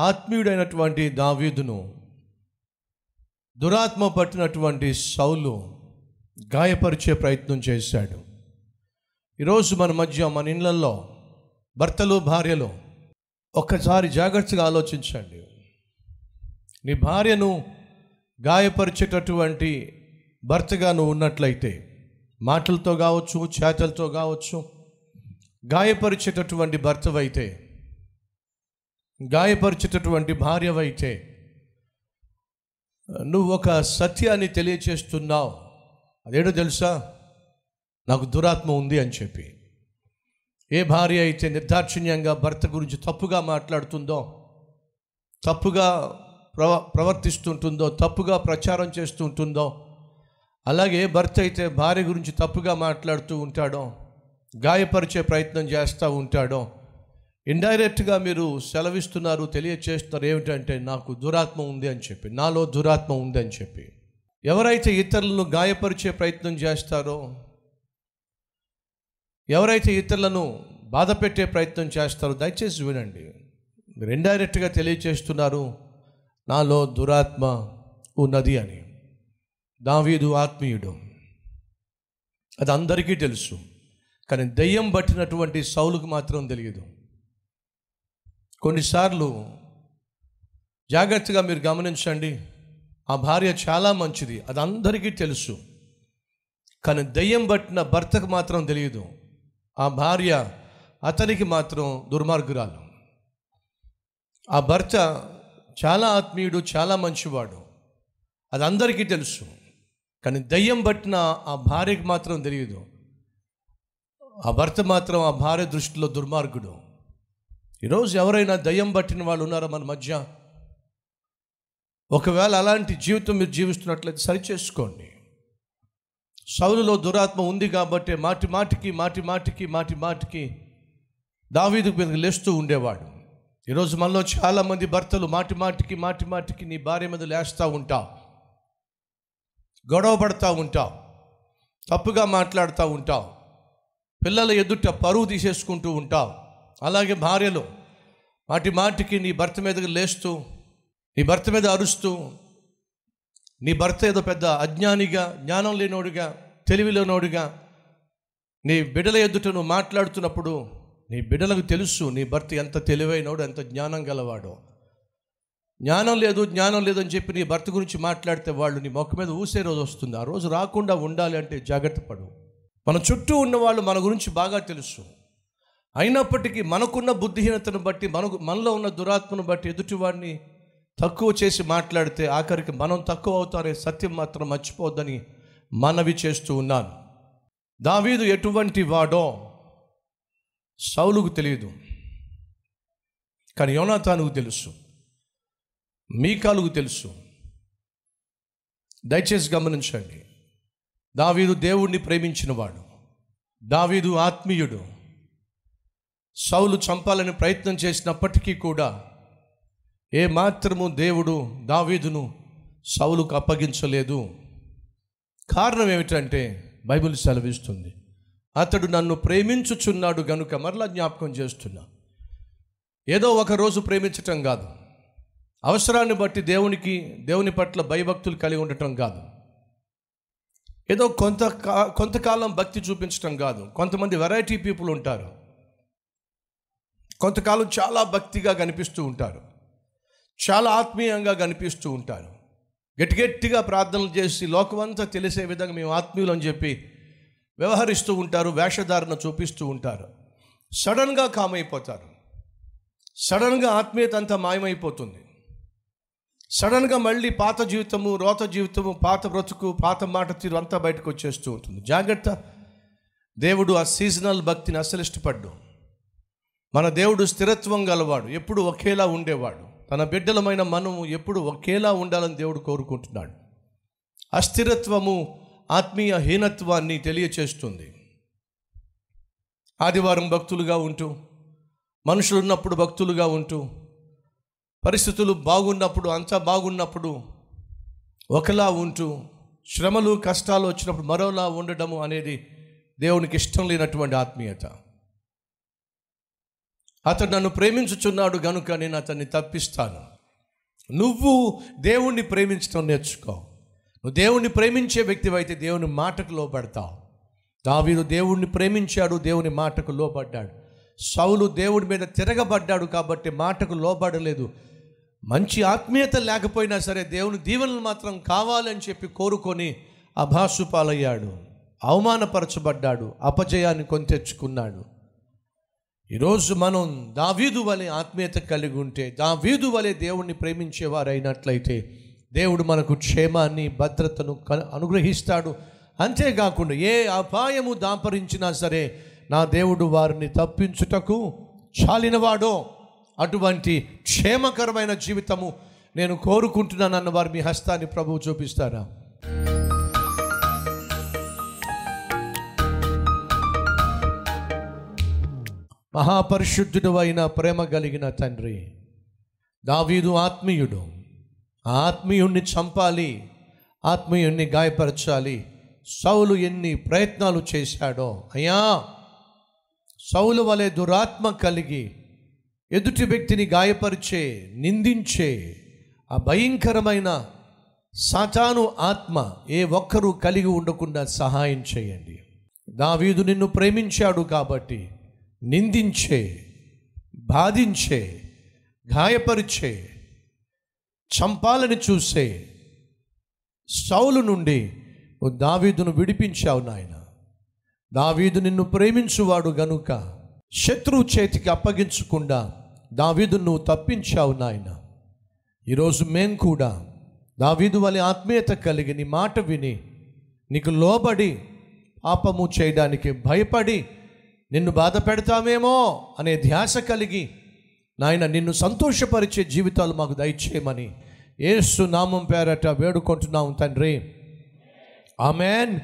ఆత్మీయుడైనటువంటి దావీదును దురాత్మ పట్టినటువంటి సౌలు గాయపరిచే ప్రయత్నం చేశాడు. ఈరోజు మన మధ్య మన ఇళ్ళల్లో భర్తలు భార్యలు ఒక్కసారి జాగ్రత్తగా ఆలోచించండి. నీ భార్యను గాయపరిచేటటువంటి భర్తగా నువ్వు ఉన్నట్లయితే మాటలతో కావచ్చు చేతలతో కావచ్చు గాయపరిచేటటువంటి భర్తవైతే గాయపరిచేటటువంటి భార్యవైతే నువ్వు ఒక సత్యాన్ని తెలియచేస్తున్నావు. అదేడో తెలుసా? నాకు దురాత్మ ఉంది అని చెప్పి. ఏ భార్య అయితే నిర్దాక్షిణ్యంగా భర్త గురించి తప్పుగా మాట్లాడుతుందో తప్పుగా ప్రవ ప్రవర్తిస్తుంటుందో తప్పుగా ప్రచారం చేస్తుంటుందో అలాగే భర్త అయితే భార్య గురించి తప్పుగా మాట్లాడుతూ ఉంటాడో గాయపరిచే ప్రయత్నం చేస్తూ ఉంటాడో ఇండైరెక్ట్గా మీరు సెలవిస్తున్నారు తెలియచేస్తున్నారు ఏమిటంటే నాకు దురాత్మ ఉంది అని చెప్పి నాలో దురాత్మ ఉంది అని చెప్పి. ఎవరైతే ఇతరులను గాయపరిచే ప్రయత్నం చేస్తారో ఎవరైతే ఇతరులను బాధ పెట్టే ప్రయత్నం చేస్తారో దయచేసి వినండి. మీరు ఇండైరెక్ట్గా తెలియచేస్తున్నారు నాలో దురాత్మ ఉన్నది అని. దావీదు ఆత్మీయుడు. అది అందరికీ తెలుసు కానీ దెయ్యం పట్టినటువంటి సౌలుకు మాత్రం తెలియదు. కొన్నిసార్లు జాగ్రత్తగా మీరు గమనించండి ఆ భార్య చాలా మంచిది అది అందరికీ తెలుసు. కానీ దెయ్యం పట్టిన భర్తకు మాత్రం తెలియదు. ఆ భార్య అతనికి మాత్రం దుర్మార్గురాలు. ఆ భర్త చాలా ఆత్మీయుడు చాలా మంచివాడు అది అందరికీ తెలుసు. కానీ దయ్యం పట్టిన ఆ భార్యకి మాత్రం తెలియదు. ఆ భర్త మాత్రం ఆ భార్య దృష్టిలో దుర్మార్గుడు. ఈరోజు ఎవరైనా దయ్యం పట్టిన వాళ్ళు ఉన్నారా మన మధ్య? ఒకవేళ అలాంటి జీవితం మీరు జీవిస్తున్నట్లయితే సరిచేసుకోండి. సౌలులో దురాత్మ ఉంది కాబట్టి మాటి మాటికి మాటి మాటికి మాటి మాటికి దావీదు మీద లేస్తూ ఉండేవాడు. ఈరోజు మనలో చాలామంది భర్తలు మాటి మాటికి మాటి మాటికి నీ భార్య మీద లేస్తూ ఉంటావు. గొడవ పడతా ఉంటావు. తప్పుగా మాట్లాడుతూ ఉంటావు. పిల్లల ఎదుట పరువు తీసేసుకుంటూ ఉంటావు. అలాగే భార్యలు మాటి మాటికి నీ భర్త మీదకి లేస్తూ నీ భర్త మీద అరుస్తూ నీ భర్త ఏదో పెద్ద అజ్ఞానిగా జ్ఞానం లేనోడుగా తెలివి లేనోడుగా నీ బిడ్డల ఎదుట నువ్వు మాట్లాడుతున్నప్పుడు నీ బిడ్డలకు తెలుసు నీ భర్త ఎంత తెలివైనోడు ఎంత జ్ఞానం గలవాడో. జ్ఞానం లేదు జ్ఞానం లేదు అని చెప్పి నీ భర్త గురించి మాట్లాడితే వాళ్ళు నీ మొక్క మీద ఊసే రోజు వస్తుంది. ఆ రోజు రాకుండా ఉండాలి అంటే జాగ్రత్త పడు. మన చుట్టూ ఉన్న వాళ్ళు మన గురించి బాగా తెలుసు. అయినప్పటికీ మనకున్న బుద్ధిహీనతను బట్టి మనకు మనలో ఉన్న దురాత్మను బట్టి ఎదుటివాడిని తక్కువ చేసి మాట్లాడితే ఆఖరికి మనం తక్కువ అవుతారే సత్యం మాత్రం మర్చిపోద్దని మనవి చేస్తూ ఉన్నాను. దావీదు ఎటువంటి వాడో సౌలుకు తెలియదు. కానీ యోనాతానుకు తెలుసు. మీకాలుకు తెలుసు. దయచేసి గమనించండి. దావీదు దేవుణ్ణి ప్రేమించినవాడు. దావీదు ఆత్మీయుడు. సౌలు చంపాలని ప్రయత్నం చేసినప్పటికీ కూడా ఏ మాత్రము దేవుడు దావీదును సౌలుకు అప్పగించలేదు. కారణం ఏమిటంటే బైబిల్ సెలవిస్తుంది. అతడు నన్ను ప్రేమించుచున్నాడు గనుక మరలా జ్ఞాపకం చేస్తున్నా. ఏదో ఒక రోజు ప్రేమించటం కాదు. అవసరాన్ని బట్టి దేవునికి దేవుని పట్ల భయభక్తులు కలిగి ఉండటం కాదు. ఏదో కొంత కా- కొంతకాలం భక్తి చూపించటం కాదు. కొంతమంది వెరైటీ పీపుల్ ఉంటారు. కొంతకాలం చాలా భక్తిగా కనిపిస్తూ ఉంటారు. చాలా ఆత్మీయంగా కనిపిస్తూ ఉంటారు. గట్టి గట్టిగా ప్రార్థనలు చేసి లోకమంతా తెలిసే విధంగా మేము ఆత్మీయులు అని చెప్పి వ్యవహరిస్తూ ఉంటారు వేషధారణ చూపిస్తూ ఉంటారు. సడన్గా కామైపోతారు. సడన్గా ఆత్మీయత అంతా మాయమైపోతుంది. సడన్గా మళ్ళీ పాత జీవితము రోత జీవితము పాత బ్రతుకు పాత మాట తీరు అంతా బయటకు వచ్చేస్తూ ఉంటుంది. జాగ్రత్త. దేవుడు ఆ సీజనల్ భక్తిని అసలు ఇష్టపడ్డు. మన దేవుడు స్థిరత్వం గలవాడు ఎప్పుడు ఒకేలా ఉండేవాడు. తన బిడ్డలమైన మనము ఎప్పుడు ఒకేలా ఉండాలని దేవుడు కోరుకుంటున్నాడు. అస్థిరత్వము ఆత్మీయ హీనత్వాన్ని తెలియచేస్తుంది. ఆదివారం భక్తులుగా ఉంటూ మనుషులు ఉన్నప్పుడు భక్తులుగా ఉంటూ పరిస్థితులు బాగున్నప్పుడు అంతా బాగున్నప్పుడు ఒకలా ఉంటూ శ్రమలు కష్టాలు వచ్చినప్పుడు మరోలా ఉండడము అనేది దేవునికి ఇష్టం లేనటువంటి ఆత్మీయత. అతడు నన్ను ప్రేమించుచున్నాడు గనుక నేను అతన్ని తప్పిస్తాను. నువ్వు దేవుణ్ణి ప్రేమించడం నేర్చుకో. నువ్వు దేవుణ్ణి ప్రేమించే వ్యక్తివైతే దేవుని మాటకు లోపడతావు దావీదు దేవుణ్ణి ప్రేమించాడు దేవుని మాటకు లోబడ్డాడు. సౌలు దేవుడి మీద తిరగబడ్డాడు కాబట్టి మాటకు లోబడలేదు. మంచి ఆత్మీయత లేకపోయినా సరే దేవుని దీవెనలు మాత్రం కావాలని చెప్పి కోరుకొని అభాసుపాలయ్యాడు. అవమానపరచబడ్డాడు అపజయాన్ని కొని తెచ్చుకున్నాడు. ఈరోజు మనం దావీదు వలె ఆత్మీయత కలిగి ఉంటే దావీదు వలె దేవుణ్ణి ప్రేమించేవారైనట్లయితే దేవుడు మనకు క్షేమాన్ని భద్రతను క- అనుగ్రహిస్తాడు. అంతేకాకుండా ఏ అపాయము దాపరించినా సరే నా దేవుడు వారిని తప్పించుటకు చాలినవాడో అటువంటి క్షేమకరమైన జీవితము నేను కోరుకుంటున్నానన్న వారు మీ హస్తాన్ని ప్రభువు చూపిస్తారా? మహాపరిశుద్ధుడు అయిన ప్రేమ కలిగిన తండ్రి. దావీదు ఆత్మీయుడు. ఆ ఆత్మీయుణ్ణి చంపాలి ఆత్మీయుణ్ణి గాయపరచాలి. సౌలు ఎన్ని ప్రయత్నాలు చేశాడో. అయ్యా! సౌలు వలె దురాత్మ కలిగి ఎదుటి వ్యక్తిని గాయపరిచే నిందించే ఆ భయంకరమైన సాతాను ఆత్మ ఏ ఒక్కరూ కలిగి ఉండకుండా సహాయం చేయండి. దావీదు నిన్ను ప్రేమించాడు కాబట్టి నిందించే బాధించే గాయపరిచే చంపాలని చూసే సౌలు నుండి దావీదును విడిపించావు నాయన. దావీదు నిన్ను ప్రేమించువాడు గనుక శత్రువు చేతికి అప్పగించకుండా దావీదు నువ్వు తప్పించావు నాయన. ఈరోజు మేం కూడా దావీదు వలె ఆత్మీయత కలిగి నీ మాట విని నీకు లోబడి పాపము చేయడానికి భయపడి నిన్ను బాధ పెడతామేమో అనే ధ్యాస కలిగి నాయన నిన్ను సంతోషపరిచే జీవితాలు మాకు దయచేయమని ఏసు నామం పేరట వేడుకుంటున్నాం తండ్రి. ఆమెన్.